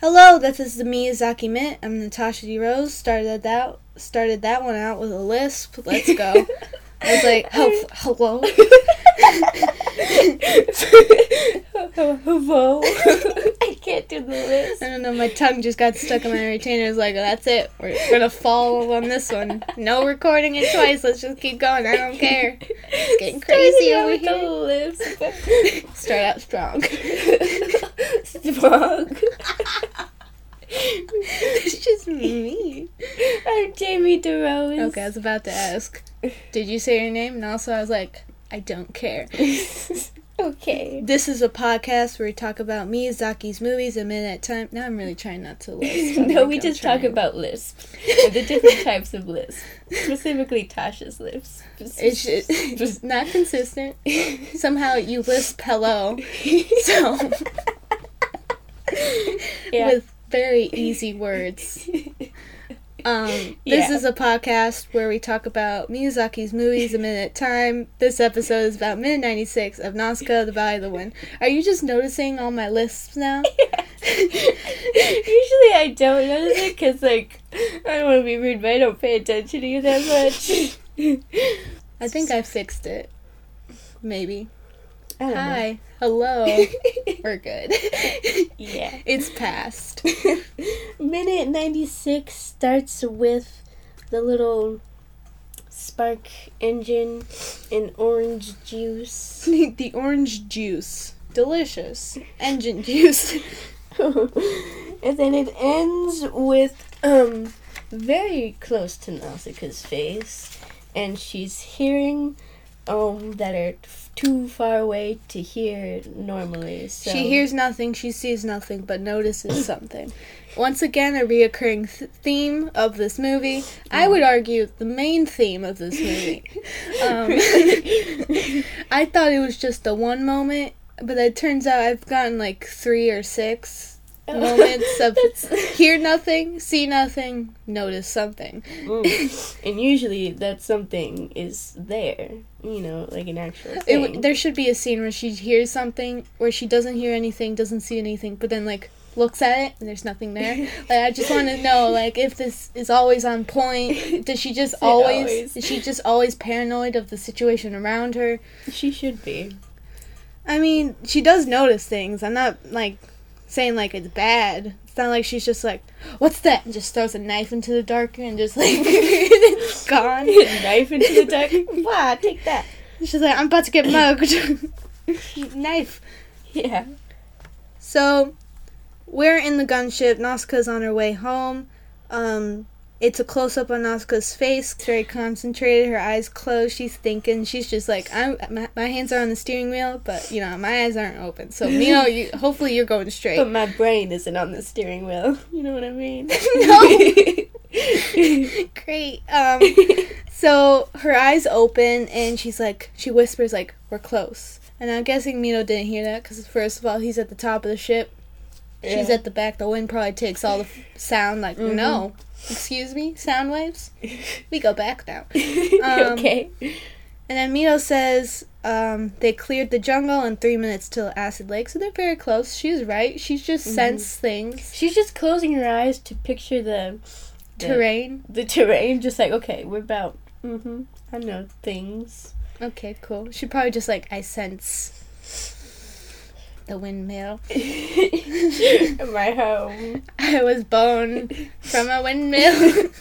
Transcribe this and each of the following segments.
Hello, this is the Miyazaki Mint. I'm Natasha DeRose. Started that started that one out with a lisp. Let's go. I was like, oh, hello. Hello. I can't do the list. I don't know. My tongue just got stuck in my retainer. I was like, that's it. We're gonna fall on this one. No recording it twice. Let's just keep going. I don't care. It's getting crazy over with here. Start out strong. Strong. It's just me. I'm Jamie DeRose. Okay, I was about to ask. Did you say your name? And also, I was like, I don't care. okay. This is a podcast where we talk about Miyazaki's movies a minute at a time. Now I'm really trying not to lisp. No, we just talk about lisps. and the different types of lisps. Specifically Tasha's lisps. It's just, it's not consistent. Somehow you lisp hello. So yeah. with very easy words. Um, this Yeah. is a podcast where we talk about Miyazaki's movies a minute at a time. This episode is about minute 96 of Nausicaa, The Valley of the Wind. Are you just noticing all my lisps now? Usually I don't notice it because, like, I don't want to be rude, but I don't pay attention to you that much. I think I fixed it. Maybe. I don't know. Hello. We're good. Yeah. It's past. Minute 96 starts with the little spark engine and orange juice. the orange juice. Delicious. Engine juice. and then it ends with um very close to Nausicaa's face and she's hearing um that are too far away to hear normally. So She hears nothing, she sees nothing, but notices something. Once again, a reoccurring th- theme of this movie. I would argue the main theme of this movie. Um, I thought it was just the one moment, but it turns out I've gotten like three or six moments of hear nothing, see nothing, notice something. Mm. and usually that something is there, you know, like an actual It, w- there should be a scene where she hears something, where she doesn't hear anything, doesn't see anything, but then like looks at it and there's nothing there. like I just want to know, like, if this is always on point. Does she just always, always? Is she just always paranoid of the situation around her? she should be. I mean, she does notice things. I'm not like saying like it's bad. It's not like she's just like, "What's that?" and just throws a knife into the dark and just like it's gone. Knife into the dark. Wow, take that. She's like, "I'm about to get mugged." knife. Yeah. So, we're in the gunship. Nausicaa's on her way home. Um, it's a close up on Nausicaa's face, very concentrated. Her eyes closed. She's thinking. She's just like, I'm. My, my hands are on the steering wheel, but you know my eyes aren't open. So know, you hopefully you're going straight. But my brain isn't on the steering wheel. You know what I mean? No. Great. Um, so her eyes open, and she's like, she whispers like, "We're close." And I'm guessing Mito didn't hear that because first of all, he's at the top of the ship. Yeah. She's at the back. The wind probably takes all the f- sound. Like, Mhm. no, excuse me, sound waves. We go back now. Um, okay. And then Mito says um, they cleared the jungle in three minutes till Acid Lake, so they're very close. She's right. She's just Mhm. sense things, She's just closing her eyes to picture the the, terrain. the terrain. Just like okay, we're about. Mm-hmm. I know things. Okay, cool. She probably just like I sense the windmill. My home. I was born from a windmill.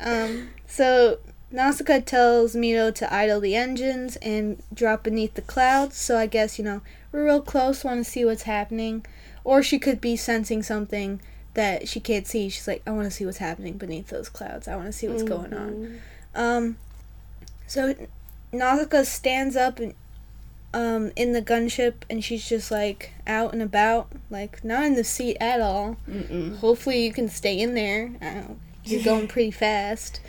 Um, so Nausicaa tells Mito to idle the engines and drop beneath the clouds. So I guess you know we're real close. Want to see what's happening, or she could be sensing something that she can't see. She's like, I want to see what's happening beneath those clouds. I want to see what's going on. Mhm. Um, so Nausicaa stands up and um in the gunship and she's just like out and about, like not in the seat at all. Mm-mm. Hopefully you can stay in there. I don't know, you're going pretty fast.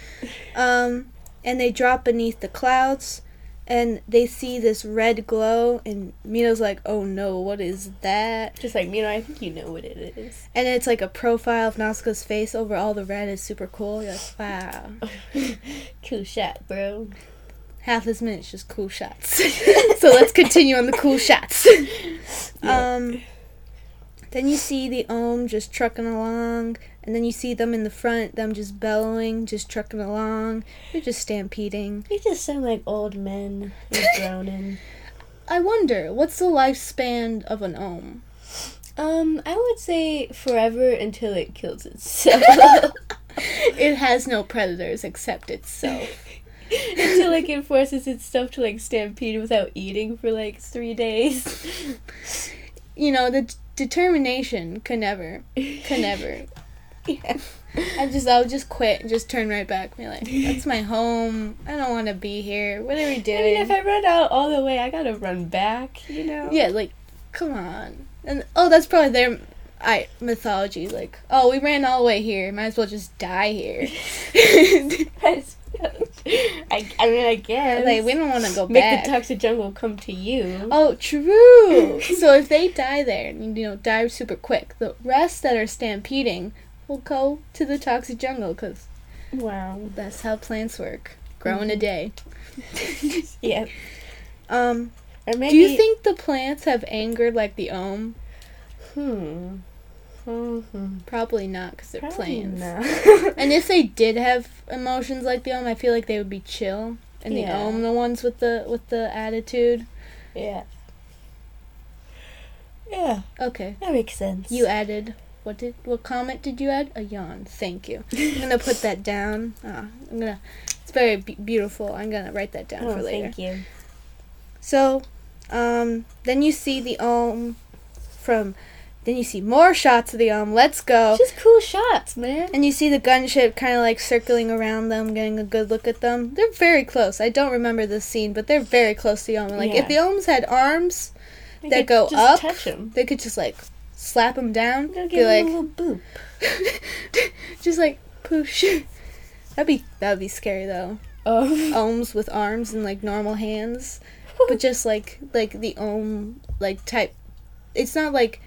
Um, and they drop beneath the clouds and they see this red glow and Mito's like, "Oh no, what is that?" Just like know, I think you know what it is. And it's like a profile of Nausicaa's face over all the red is super cool. You're like, "Wow." cool shot, bro. Half this minute's just cool shots. so let's continue on the cool shots. Yeah. Um, Then you see the Ohm just trucking along, and then you see them in the front, them just bellowing, just trucking along. They're just stampeding. They just sound like old men who's drowning. I wonder, what's the lifespan of an Ohm? Um, I would say forever until it kills itself. it has no predators except itself. until like it forces itself to like stampede without eating for like three days. You know, the d- determination can never, can never. Yeah. I just, I'll just quit and just turn right back. Be like, that's my home. I don't want to be here. What are we doing? I mean, if I run out all the way, I gotta run back. You know. Yeah, like, come on. And oh, that's probably their I mythology. Like, oh, we ran all the way here. Might as well just die here. I, I mean, I guess. like, we don't want to go back Make back. the toxic jungle come to you. oh, true. so if they die there, and you know, die super quick, the rest that are stampeding will go to the toxic jungle because Wow. that's how plants work. Grow in a Mhm. day. Yeah. Um, Or maybe. do you think the plants have anger like the ohm? Hmm. Mm-hmm. Probably not, because they're plants. No. And if they did have emotions like the Ohm, I feel like they would be chill, and the Yeah. Ohm the ones with the with the attitude. yeah. Yeah, Okay, that makes sense. you added what did what comment did you add? A yawn. Thank you. I'm gonna put that down. Ah, I'm gonna. It's very be- beautiful. I'm gonna write that down Oh, for later. thank you. So, um, then you see the Ohm from. Then you see more shots of the Ohm. Let's go. Just cool shots, man. And you see the gunship kind of like circling around them, getting a good look at them. They're very close. I don't remember this scene, but they're very close to the Omen. Like, Yeah. if the Omens had arms, They that go up, they could just like slap them down. Go Be give like, a little boop. just like poosh. That'd be that'd be scary though. Oh. Ohms with arms and like normal hands, but just like like the Ohm like type. It's not like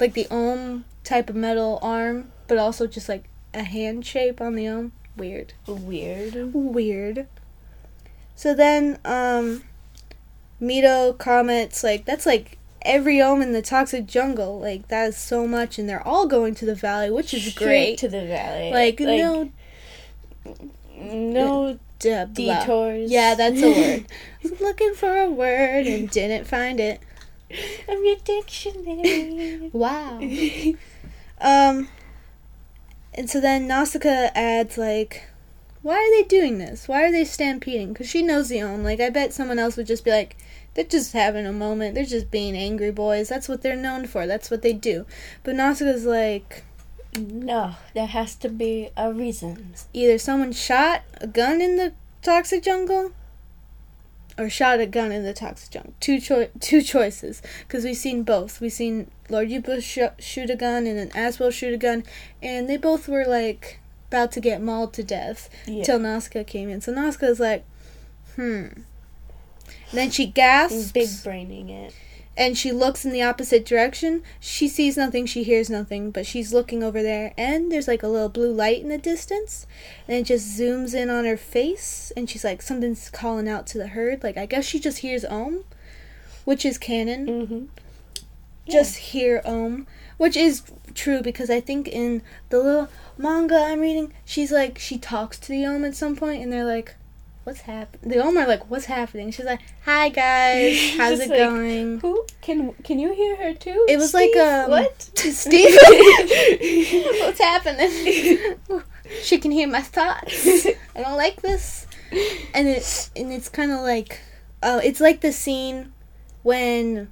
like the Ohm type of metal arm, but also just like a hand shape on the Ohm. Weird. Weird. weird. So then, um, Mito comments like that's like every ohm in the toxic jungle. Like that is so much, and they're all going to the valley, which is Straight great. to the valley. like, no no duh, blah. detours. Yeah, that's a word. Looking for a word and didn't find it. I'm your dictionary. Wow. Um, and so then Nausicaa adds like, why are they doing this? Why are they stampeding? Because she knows the own. Like I bet someone else would just be like, they're just having a moment. They're just being angry boys. That's what they're known for. That's what they do. But Nausicaa's like, no, there has to be a reason. either someone shot a gun in the toxic jungle, or shot a gun in the toxic junk. Two choi- two choices. Because we've seen both. We've seen Lord Yupa sh- shoot a gun and then Asbel shoot a gun, and they both were like about to get mauled to death Yeah. till came in. So Nausicaa's like, hmm. And then she gasps Big braining it. And she looks in the opposite direction. She sees nothing, she hears nothing, but she's looking over there, and there's like a little blue light in the distance, and it just zooms in on her face, and she's like, something's calling out to the herd. Like, I guess she just hears Ohm, which is canon. Mm-hmm. Just hear Ohm, which is true because I think in the little manga I'm reading, she's like, she talks to the Ohm at some point, and they're like, What's happening? The Ohm are like, What's happening? She's like, Hi guys, how's it like, going? Who can can you hear her too? It was like, Steve? um, what? Steve, what's happening? she can hear my thoughts. I don't like this. And it and it's kind of like, uh, it's like the scene when,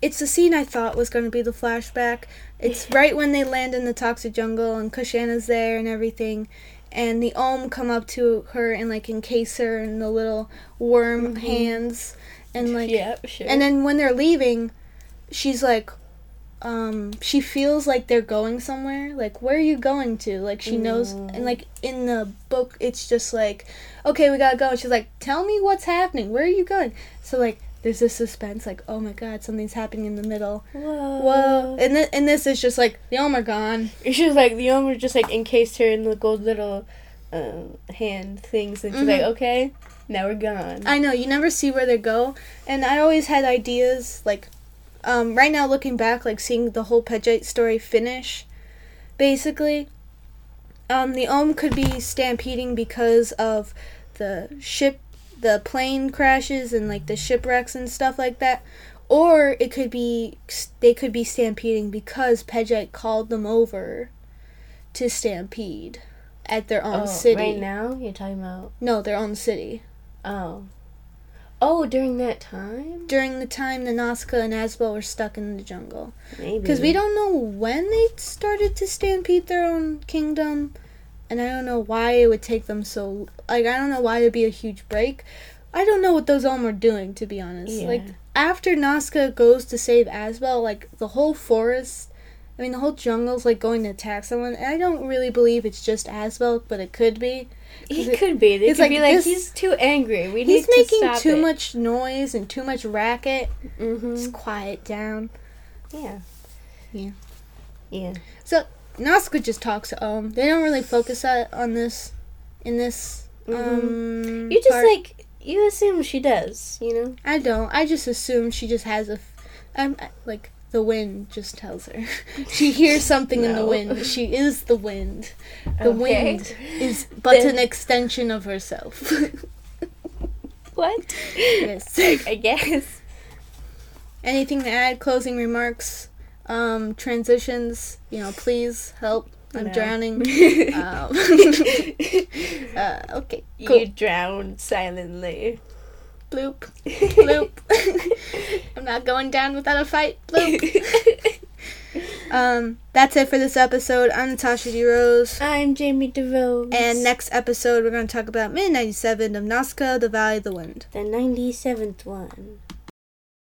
it's the scene I thought was going to be the flashback. It's right when they land in the toxic jungle and Kushana's there and everything. And the Ohm come up to her and like encase her in the little worm Mhm. hands, and like yeah, sure. and then when they're leaving, she's like, um, she feels like they're going somewhere. Like, where are you going to? Like, she knows. Mm. And like in the book, it's just like, okay, we gotta go. And she's like, tell me what's happening. Where are you going? So like, there's this suspense. Like, oh my god, something's happening in the middle. whoa, Whoa! And th- and this is just like the Ohm are gone. She was like the owner just like encased her in the gold little um, hand things, and she's Mhm. like, okay, now we're gone. I know you never see where they go, and I always had ideas like um, right now looking back, like seeing the whole Pejite story finish, basically, um, the Ohm could be stampeding because of the ship, the plane crashes and like the shipwrecks and stuff like that, or it could be they could be stampeding because Pejite called them over to stampede at their own oh, city. Right now, you're talking about. No, their own city. Oh. Oh, during that time? During the time the Nausicaa and Asbel were stuck in the jungle. Maybe. Because we don't know when they started to stampede their own kingdom. And I don't know why it would take them so. Like, I don't know why it'd be a huge break. I don't know what those Ohm are doing, to be honest. Yeah. Like, after Nausicaa goes to save Asbel, like, the whole forest. I mean, the whole jungle's like going to attack someone. And I don't really believe it's just Asbel, but it could be. It could be. They it's could like be like, this- he's too angry. We He's need to making too it. much noise and too much racket. Mm-hmm. Just quiet down. Yeah. Yeah. Yeah. Nausicaa just talks Ohm. They don't really focus on on this in this mm-hmm. um You just part. like you assume she does, you know? I don't. I just assume she just has a f- I'm I- like the wind just tells her. she hears something in the wind. She is the wind. The Okay. wind is but Then- an extension of herself. What? yes. I guess. Anything to add? Closing remarks? Um, transitions? You know, please help. I'm No. drowning. um, uh, okay. Cool. You drown silently. Bloop. Bloop. I'm not going down without a fight. Bloop. Um, that's it for this episode. I'm Natasha DeRose. I'm Jamie DeVoe. And next episode, we're going to talk about Mid 97 of Nausicaa, the Valley of the Wind. the 97th one.